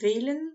wählen